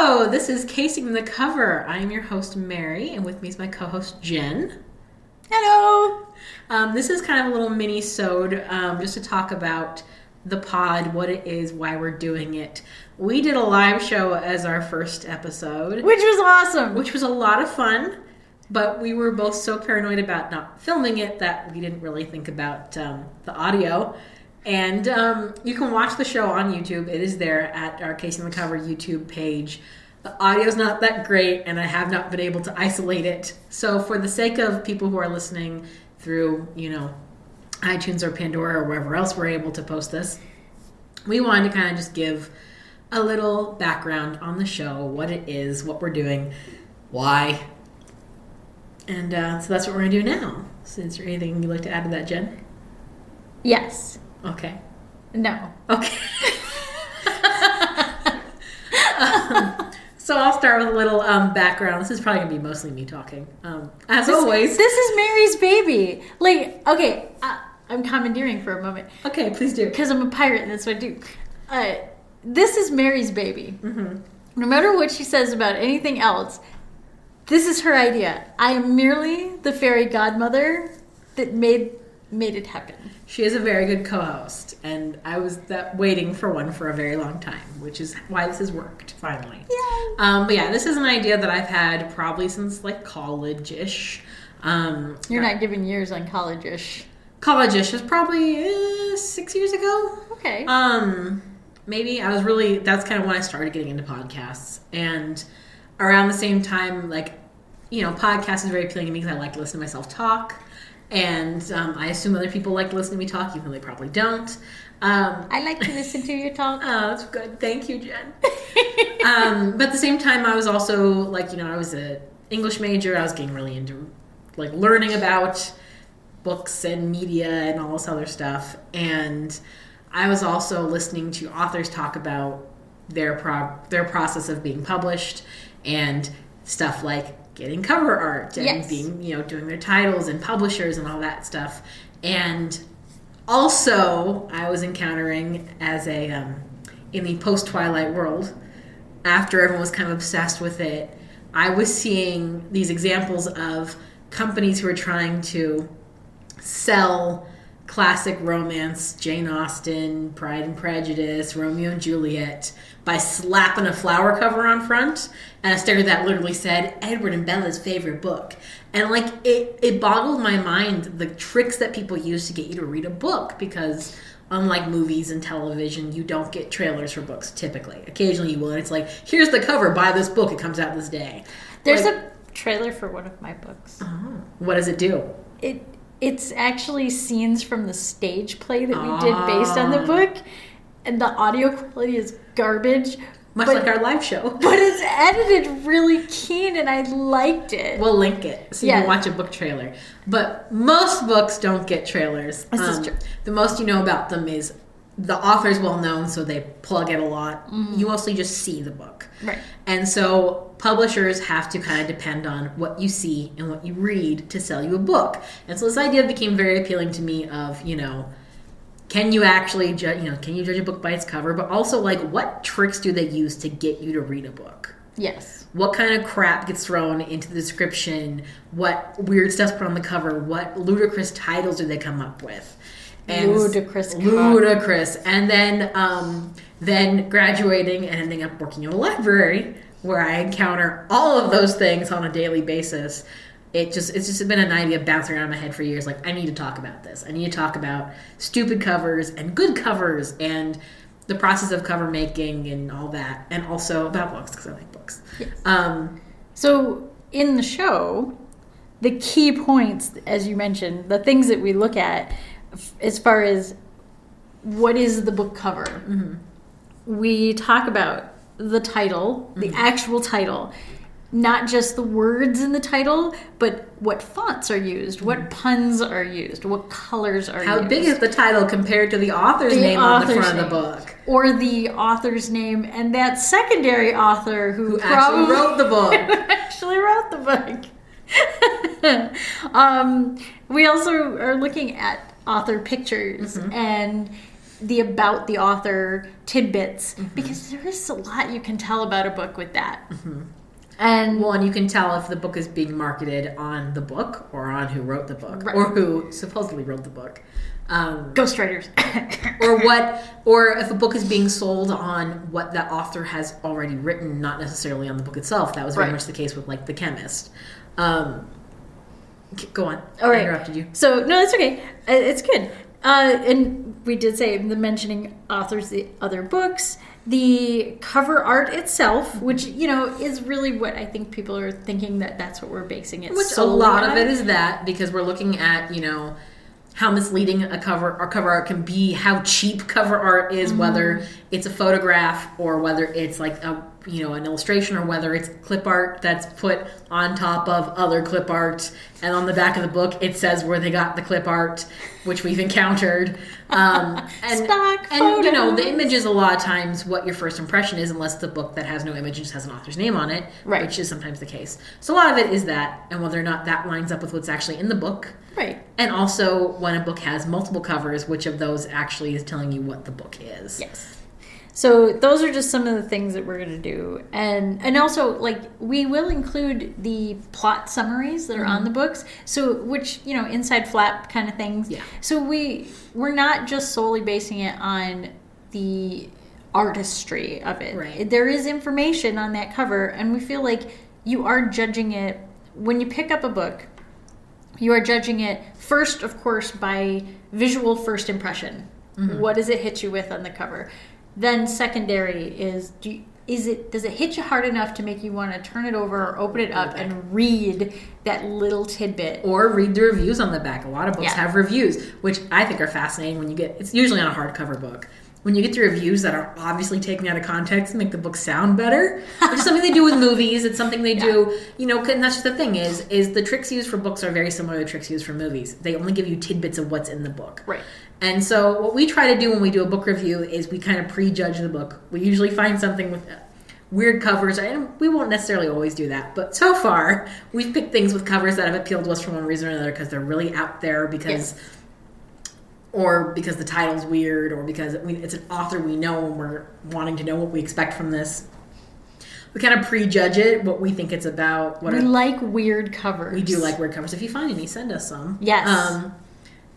Hello, this is Casing the Cover. I am your host, Mary, and with me is my co host, Jen. Hello. Um, this is kind of a little mini sode um, just to talk about the pod, what it is, why we're doing it. We did a live show as our first episode, Which was awesome. which was a lot of fun, but we were both so paranoid about not filming it that we didn't really think about um, the audio. And um, you can watch the show on YouTube. It is there at our Casing the Cover YouTube page. The audio's not that great, and I have not been able to isolate it. So, for the sake of people who are listening through, you know, iTunes or Pandora or wherever else we're able to post this, we wanted to kind of just give a little background on the show, what it is, what we're doing, why. And uh, so that's what we're going to do now. Is there anything you'd like to add to that, Jen? yes. Okay. No. Okay. Um, so I'll start with a little um, background. This is probably gonna be mostly me talking, um, as This, always. This is Mary's baby. Like, okay, I, I'm commandeering for a moment okay, please do. because I'm a pirate and that's what I do. Uh, this is Mary's baby. Mm-hmm. No matter what she says about anything else, this is her idea. I am merely the fairy godmother that made made it happen. She is a very good co-host, and I was that waiting for one for a very long time, which is why this has worked finally. Yeah. Um, but yeah, this is an idea that I've had probably since like college-ish. Um, You're not giving years on college-ish. college-ish is probably uh, six years ago. Okay. Um, maybe I was really that's kind of when I started getting into podcasts, and around the same time, like you know, podcast is very appealing to me because I like to listen to myself talk, and um, I assume other people like to listen to me talk, even though they probably don't. Um, I like to listen to your talk. oh, that's good. Thank you, Jen. um, but at the same time, I was also like, you know, I was a English major. I was getting really into like learning about books and media and all this other stuff. And I was also listening to authors talk about their pro- their process of being published and stuff like getting cover art and Yes. being, you know, doing their titles and publishers and all that stuff. And also, I was encountering as a um, in the post Twilight world, after everyone was kind of obsessed with it, I was seeing these examples of companies who are trying to sell classic romance, Jane Austen, Pride and Prejudice, Romeo and Juliet, by slapping a flower cover on front and a sticker that literally said Edward and Bella's favorite book. And like it, it boggled my mind the tricks that people use to get you to read a book because unlike movies and television, you don't get trailers for books typically. Occasionally you will, and it's like, here's the cover, buy this book, it comes out this day. There's Like- a trailer for one of my books. Oh, what does it do? It it's actually scenes from the stage play that we did based on the Ah. book, and the audio quality is garbage. Much but, like our live show. but it's edited really keen, and I liked it. We'll link it so you Yeah. can watch a book trailer. But most books don't get trailers. Um, This is true. The most you know about them is the author's well known, so they plug it a lot. Mm-hmm. You mostly just see the book. right. And so publishers have to kind of depend on what you see and what you read to sell you a book. And so this idea became very appealing to me of, you know, can you actually judge, you know, can you judge a book by its cover, but also like what tricks do they use to get you to read a book? Yes. what kind of crap gets thrown into the description, what weird stuff's put on the cover, what ludicrous titles do they come up with. Ludicrous cock. ludicrous, and then um, then graduating and ending up working in a library where I encounter all of those things on a daily basis. It just it's just been an idea bouncing around my head for years. Like I need to talk about this. I need to talk about stupid covers and good covers and the process of cover making and all that, and also about books because I like books. Yes. Um, So in the show, the key points, as you mentioned, the things that we look at, as far as what is the book cover, Mm-hmm. we talk about the title, the Mm-hmm. actual title. Not just the words in the title, but what fonts are used, what puns are used, what colors are Mm-hmm. how big is the title compared to the author's The name on the author's front of the book? or the author's name and that secondary author who, Who actually wrote the book? actually wrote the book. um, we also are looking at author pictures Mm-hmm. and the about the author tidbits Mm-hmm. because there is a lot you can tell about a book with that. And Well, and you can tell if the book is being marketed on the book or on who wrote the book Right. or who supposedly wrote the book. Um, ghostwriters. or what or if a book is being sold on what that author has already written not necessarily on the book itself that was very Right. much the case with like the chemist um go on All right. I interrupted you So no, that's okay. Uh, It's good. Uh, and we did say the mentioning authors, the other books, the cover art itself, which you know is really what I think people are thinking that that's what we're basing it. which a lot of it is that because we're looking at you know how misleading a cover or cover art can be how cheap cover art is Mm-hmm. whether it's a photograph or whether it's like a you know an illustration or whether it's clip art that's put on top of other clip art and on the back of the book it says where they got the clip art which we've encountered um, and, Stock and you know the image is a lot of times what your first impression is unless the book that has no image just has an author's name on it Right. which is sometimes the case so a lot of it is that and whether or not that lines up with what's actually in the book right. and also when a book has multiple covers which of those actually is telling you what the book is Yes. So those are just some of the things that we're going to do, and and also like we will include the plot summaries that are on mm-hmm. the books. So which you know inside flap kind of things. Yeah. So we we're not just solely basing it on the artistry of it. Right. There is information on that cover, and we feel like you are judging it when you pick up a book. You are judging it first, of course, by visual first impression. Mm-hmm. What does it hit you with on the cover? Then secondary is do you, is it does it hit you hard enough to make you want to turn it over or open it up and read that little tidbit? or read the reviews on the back a lot of books Yeah. have reviews which i think are fascinating when you get it's usually on a hardcover book when you get the reviews that are obviously taken out of context and make the book sound better which is something they do with movies it's something they do you know and that's just the thing is is the tricks used for books are very similar to the tricks used for movies they only give you tidbits of what's in the book Right. And so, what we try to do when we do a book review is we kind of prejudge the book. We usually find something with uh, weird covers, and we won't necessarily always do that. But so far, we've picked things with covers that have appealed to us for one reason or another because they're really out there, because, or because the title's weird, or because we, it's an author we know and we're wanting to know what we expect from this. We kind of prejudge it, what we think it's about. What We our- like weird covers. we do like weird covers. If you find any, send us some. Yes. Um,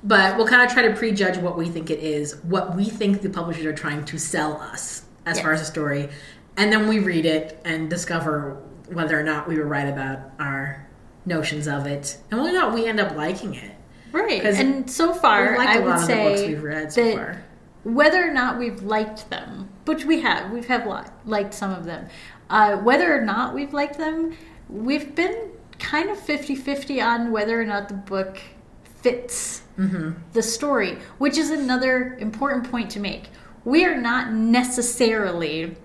but we'll kind of try to prejudge what we think it is, what we think the publishers are trying to sell us as Yes. far as a story, and then we read it and discover whether or not we were right about our notions of it, and whether or not we end up liking it. Right. And so far, I a would lot of the say books we've read so that far. whether or not we've liked them, which we have, we've have li- liked some of them. Uh, whether or not we've liked them, we've been kind of 50-50 on whether or not the book fits Mm-hmm. the story, which is another important point to make. We are not necessarily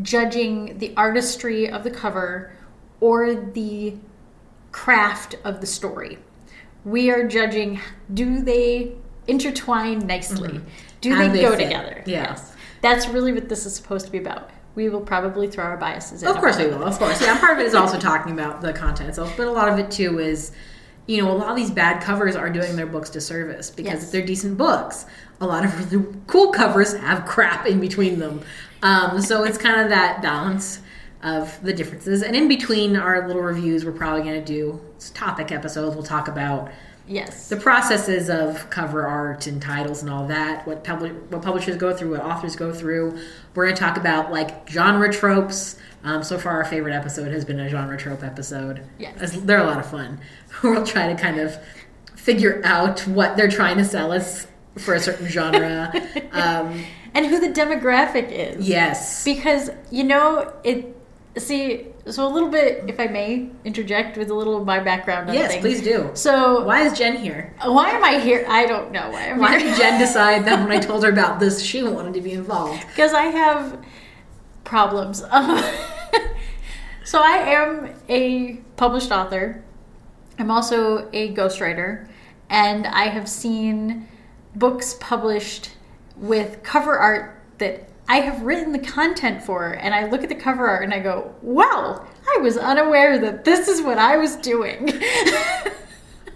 judging the artistry of the cover or the craft of the story. We are judging do they intertwine nicely? Do How they, do they go fit? together? Yes. That's really what this is supposed to be about. We will probably throw our biases in. Of course we will. Of course, yeah. Part of it is also talking about the content itself, but a lot of it too is, you know, a lot of these bad covers are doing their books disservice because Yes. if they're decent books, a lot of really cool covers have crap in between them. Um, so it's kind of that balance of the differences. And in between our little reviews, we're probably going to do topic episodes. We'll talk about Yes. the processes of cover art and titles and all that what public what publishers go through what authors go through we're going to talk about like genre tropes um, so far our favorite episode has been a genre trope episode Yes. They're a lot of fun we'll try to kind of figure out what they're trying to sell us for a certain genre um, and who the demographic is. yes Because, you know, it. See, so a little bit, if I may interject with a little of my background on yes things. please do So, why is jen here uh, why am I here? I don't know why I'm why here. did jen decide that when i told her about this she wanted to be involved because I have problems. So I am a published author. I'm also a ghostwriter, and I have seen books published with cover art that I have written the content for, and I look at the cover art and I go, "Wow, I was unaware that this is what I was doing."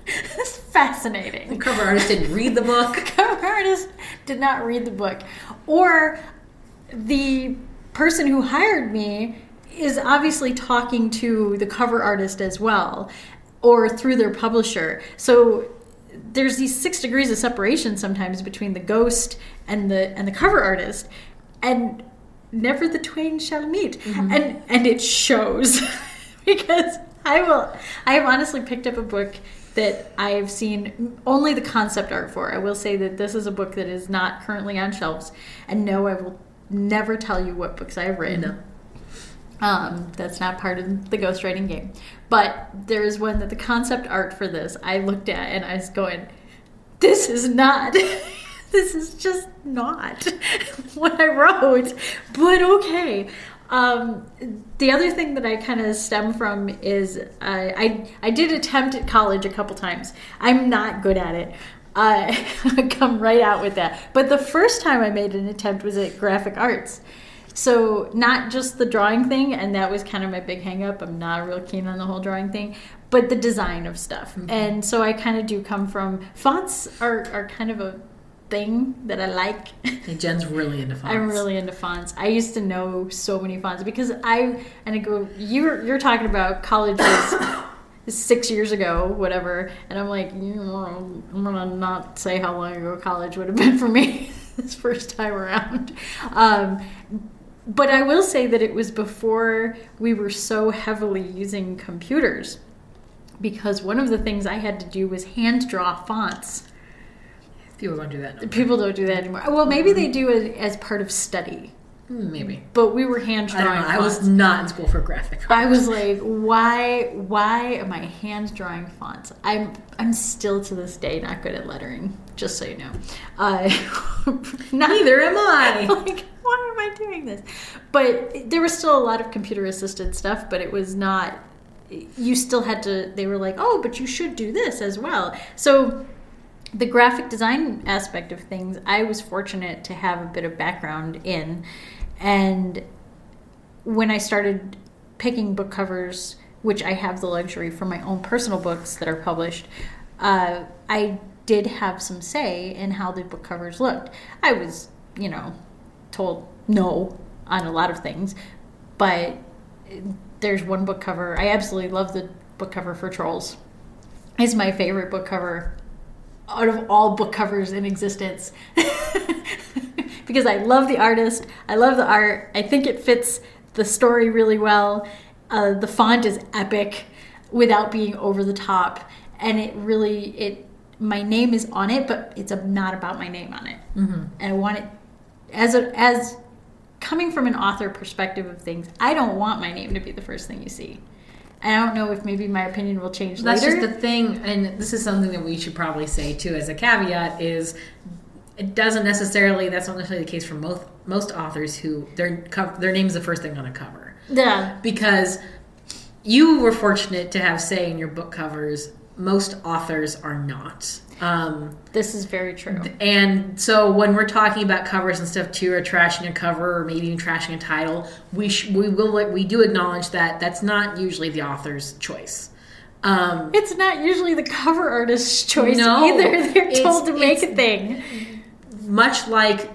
It's fascinating. the cover artist didn't read the book The Cover artist did not read the book, or the person who hired me is obviously talking to the cover artist as well, or through their publisher. So there's these six degrees of separation sometimes between the ghost and the and the cover artist, and never the twain shall meet, and and it shows because I will. I have honestly picked up a book that I've seen only the concept art for. I will say that this is a book that is not currently on shelves, and no, I will never tell you what books I have written. No. Um, that's not part of the ghostwriting game. But there is one that the concept art for this I looked at and I was going, this is not, this is just not what I wrote. But okay. Um, the other thing that I kind of stem from is I, I I did attempt at college a couple times. I'm not good at it. Uh, I come right out with that. But the first time I made an attempt was at graphic arts. So not just the drawing thing, and that was kind of my big hang up. I'm not real keen on the whole drawing thing, but the design of stuff. And so I kind of do come from fonts are, are kind of a thing that I like. Hey, Jen's really into fonts. I'm really into fonts. I used to know so many fonts because I and I go you're you're talking about college six years ago, whatever, and I'm like, I'm gonna not say how long ago college would have been for me this first time around. Um, but I will say that it was before we were so heavily using computers because one of the things I had to do was hand draw fonts. People don't do that. No. People don't do that anymore. Well, maybe they do it as part of study, Hmm, Maybe. but we were hand drawing. don't. I was not in school for graphic. I was like, why? Why am I hand drawing fonts? I'm I'm still to this day not good at lettering. Just so you know, uh, Neither am I. like why am I doing this? But there was still a lot of computer assisted stuff, but it was not. You still had to. They were like, oh, but you should do this as well. So the graphic design aspect of things, I was fortunate to have a bit of background in, and when I started picking book covers, which I have the luxury for my own personal books that are published, uh, I did have some say in how the book covers looked. I was, you know, told no on a lot of things, but there's one book cover. I absolutely love the book cover for Trolls. It's my favorite book cover out of all book covers in existence. because I love the artist, I love the art, I think it fits the story really well. Uh, the font is epic without being over the top, and it really it my name is on it, but it's a, not about my name on it. Mm-hmm. And I want it as a as coming from an author perspective of things. I don't want my name to be the first thing you see. I don't know if maybe my opinion will change That's later. just the thing, and this is something that we should probably say too as a caveat is it doesn't necessarily that's not necessarily the case for most most authors who their their name's the first thing on a cover yeah. because you were fortunate to have say in your book covers. Most authors are not. Um, This is very true. and so when we're talking about covers and stuff too, or trashing a cover, or maybe even trashing a title, we sh- we will we do acknowledge that that's not usually the author's choice. Um, It's not usually the cover artist's choice No, either. They're told to make a thing. much like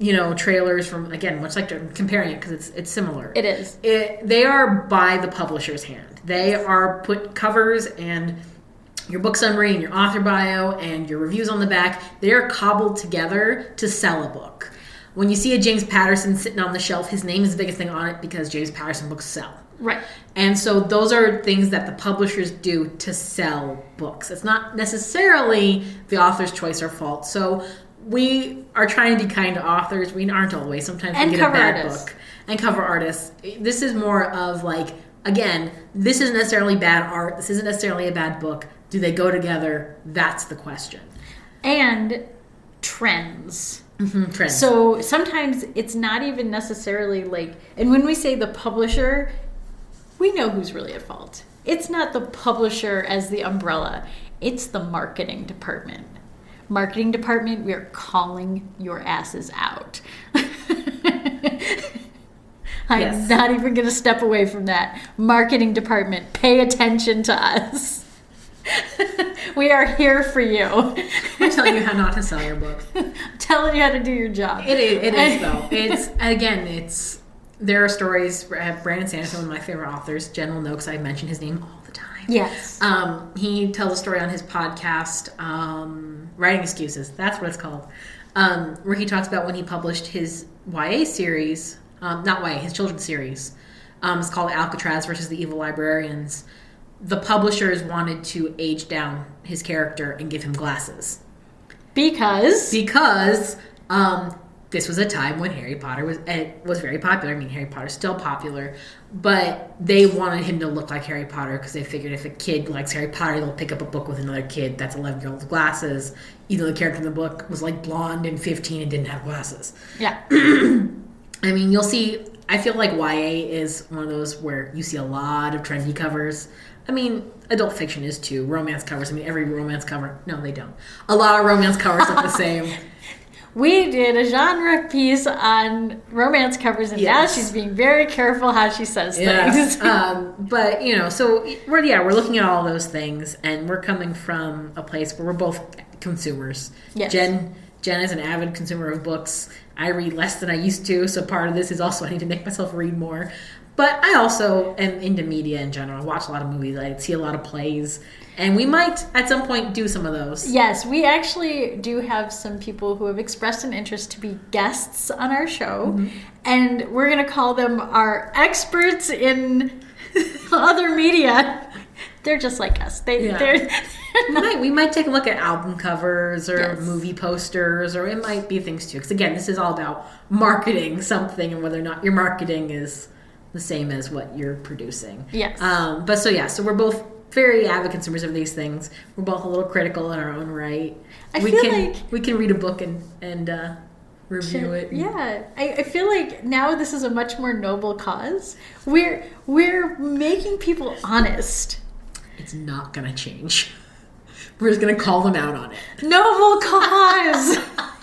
you know trailers from again, much like I'm comparing it because it's it's similar. It is. it, they are by the publisher's hand. They are put covers and your book summary and your author bio and your reviews on the back. They are cobbled together to sell a book. When you see a James Patterson sitting on the shelf, his name is the biggest thing on it because James Patterson books sell. Right. And so those are things that the publishers do to sell books. It's not necessarily the author's choice or fault. So we are trying to be kind to authors. We aren't always. Sometimes And we get a bad artists. book. And cover artists. This is more of like, again, this isn't necessarily bad art. This isn't necessarily a bad book. Do they go together? That's the question. And trends. Mhm, Trends. So sometimes it's not even necessarily like, and when we say the publisher, we know who's really at fault. It's not the publisher as the umbrella, it's the marketing department. Marketing department, we are calling your asses out. I'm Yes. not even going to step away from that. Marketing department, pay attention to us. we are here for you. I'm telling you how not to sell your book. telling you how to do your job. It is, it is though. It's again, it's there are stories. I have Brandon Sanderson, one of my favorite authors. General because I mention his name all the time. Yes. Um, he tells a story on his podcast, um, Writing Excuses. That's what it's called. Um, where he talks about when he published his YA series, um, not YA, his children's series. Um, it's called Alcatraz versus the Evil Librarians. The publishers wanted to age down his character and give him glasses because because um, this was a time when Harry Potter was it was very popular. I mean, Harry Potter's still popular, but they wanted him to look like Harry Potter because they figured if a kid likes Harry Potter, they'll pick up a book with another kid that's 11 year old's glasses. Even though the character in the book was like blonde and 15 and didn't have glasses. yeah. I mean, you'll see. I feel like YA is one of those where you see a lot of trendy covers. I mean, adult fiction is too. Romance covers. I mean, every romance cover. No, they don't. A lot of romance covers look the same. We did a genre piece on romance covers, and Yes. now she's being very careful how she says things. um, but you know, so we're yeah, we're looking at all those things, and we're coming from a place where we're both consumers. Yes. Jen, Jen is an avid consumer of books. I read less than I used to, so part of this is also I need to make myself read more. But I also am into media in general. I watch a lot of movies. I see a lot of plays, and we might at some point do some of those. Yes, we actually do have some people who have expressed an interest to be guests on our show, Mm-hmm. and we're going to call them our experts in other media. They're just like us. They, Yeah. they're, We might, we might take a look at album covers or Yes. movie posters, or it might be things too. Because again, this is all about marketing something and whether or not your marketing is the same as what you're producing. Yes. Um, but so yeah, so we're both very avid consumers of these things. We're both a little critical in our own right. I we feel can like- we can read a book and and uh, review it. and- Yeah, I, I feel like now this is a much more noble cause. We're we're making people honest. It's not gonna change. We're just gonna call them out on it. Noble cause.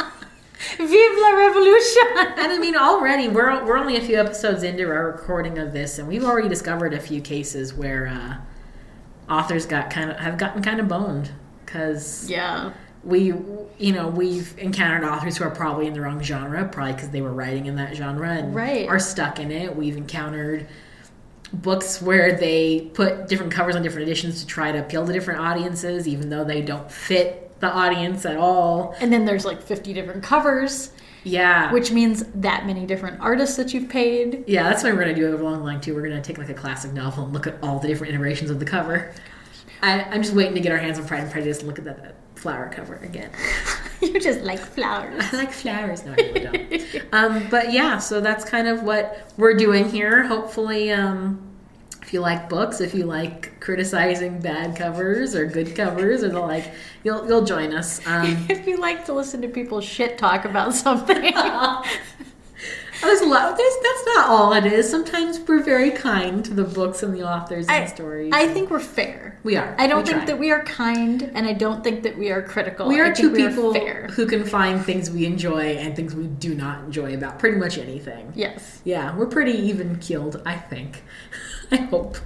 Vive la revolution. And I mean, already we're we're only a few episodes into our recording of this, and we've already discovered a few cases where uh, authors got kind of have gotten kind of boned because Yeah. we, you know, we've encountered authors who are probably in the wrong genre, probably because they were writing in that genre and Right. are stuck in it. We've encountered books where they put different covers on different editions to try to appeal to different audiences, even though they don't fit the audience at all. And then there's like 50 different covers, Yeah, which means that many different artists that you've paid. Yeah, that's what we're gonna do along the line too. We're gonna take like a classic novel and look at all the different iterations of the cover. I, I'm just waiting to get our hands on Pride and Prejudice and look at that, that flower cover again. you just like flowers. I like flowers. No, I really don't. um, but yeah, so that's kind of what we're doing here. Hopefully, um, you like books, if you like criticizing bad covers or good covers, or the like, you'll you'll join us. Um, if you like to listen to people shit talk about something. there's a lot. There's, that's not all it is. Sometimes we're very kind to the books and the authors and I, stories. I think we're fair. we are. I don't We think try. that we are kind, and I don't think that we are critical. We are two we people fair. who can find things we enjoy and things we do not enjoy about pretty much anything. Yes. Yeah, we're pretty even keeled, I think. I hope.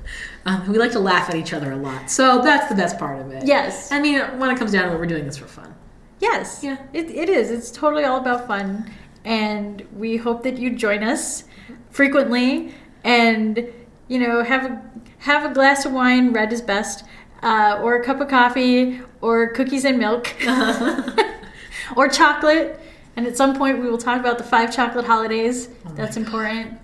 Um, we like to laugh at each other a lot, so that's the best part of it. Yes. I mean, when it comes down to it, we're doing this for fun. Yes. Yeah. It, it is. It's totally all about fun. And we hope that you join us frequently and, you know, have a, have a glass of wine, red is best, uh, or a cup of coffee, or cookies and milk, or chocolate. And at some point, we will talk about the five chocolate holidays. Oh That's important.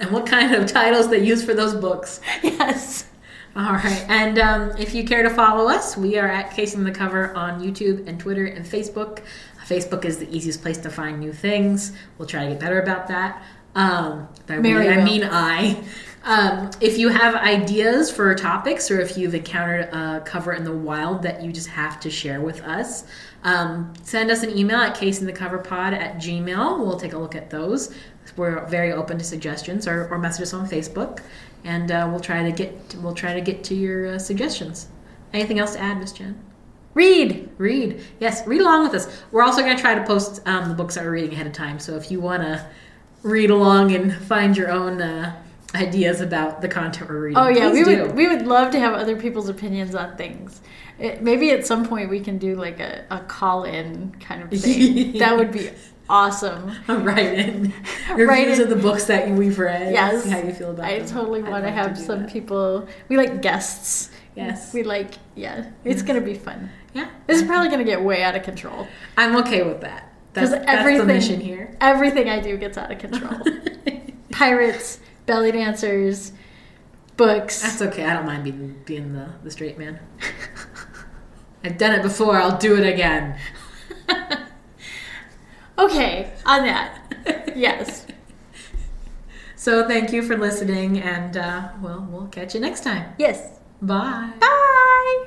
And what kind of titles they use for those books. yes. All right. And um, if you care to follow us, we are at Casing the Cover on YouTube and Twitter and Facebook. Facebook is the easiest place to find new things. We'll try to get better about that. Um, by we, Mary I mean I. Um, if you have ideas for topics or if you've encountered a cover in the wild that you just have to share with us, um, send us an email at casingthecoverpod at gmail. We'll take a look at those. We're very open to suggestions or, or message us on Facebook, and uh, we'll try to get we'll try to get to your uh, suggestions. Anything else to add, Miss Jen? Read. Read. Yes, read along with us. We're also going to try to post um, the books that we're reading ahead of time. So if you want to read along and find your own uh, ideas about the content we're reading. Oh yeah, please we do. would we would love to have other people's opinions on things. It, maybe at some point we can do like a, a call in kind of thing. that would be awesome. Write in reviews Write in- of the books that we've read. Yes, how you feel about I them. totally want to have some that. people. We like guests. Yes. We like yeah. It's gonna be fun. Yeah, This is probably gonna get way out of control I'm okay with that. That's, because that's everything the mission here. everything I do gets out of control. Pirates, belly dancers, books. That's okay. I don't mind being being the, the straight man. I've done it before. I'll do it again. okay, on that. Yes. So thank you for listening, and uh, well, we'll catch you next time. Yes. Bye. Bye.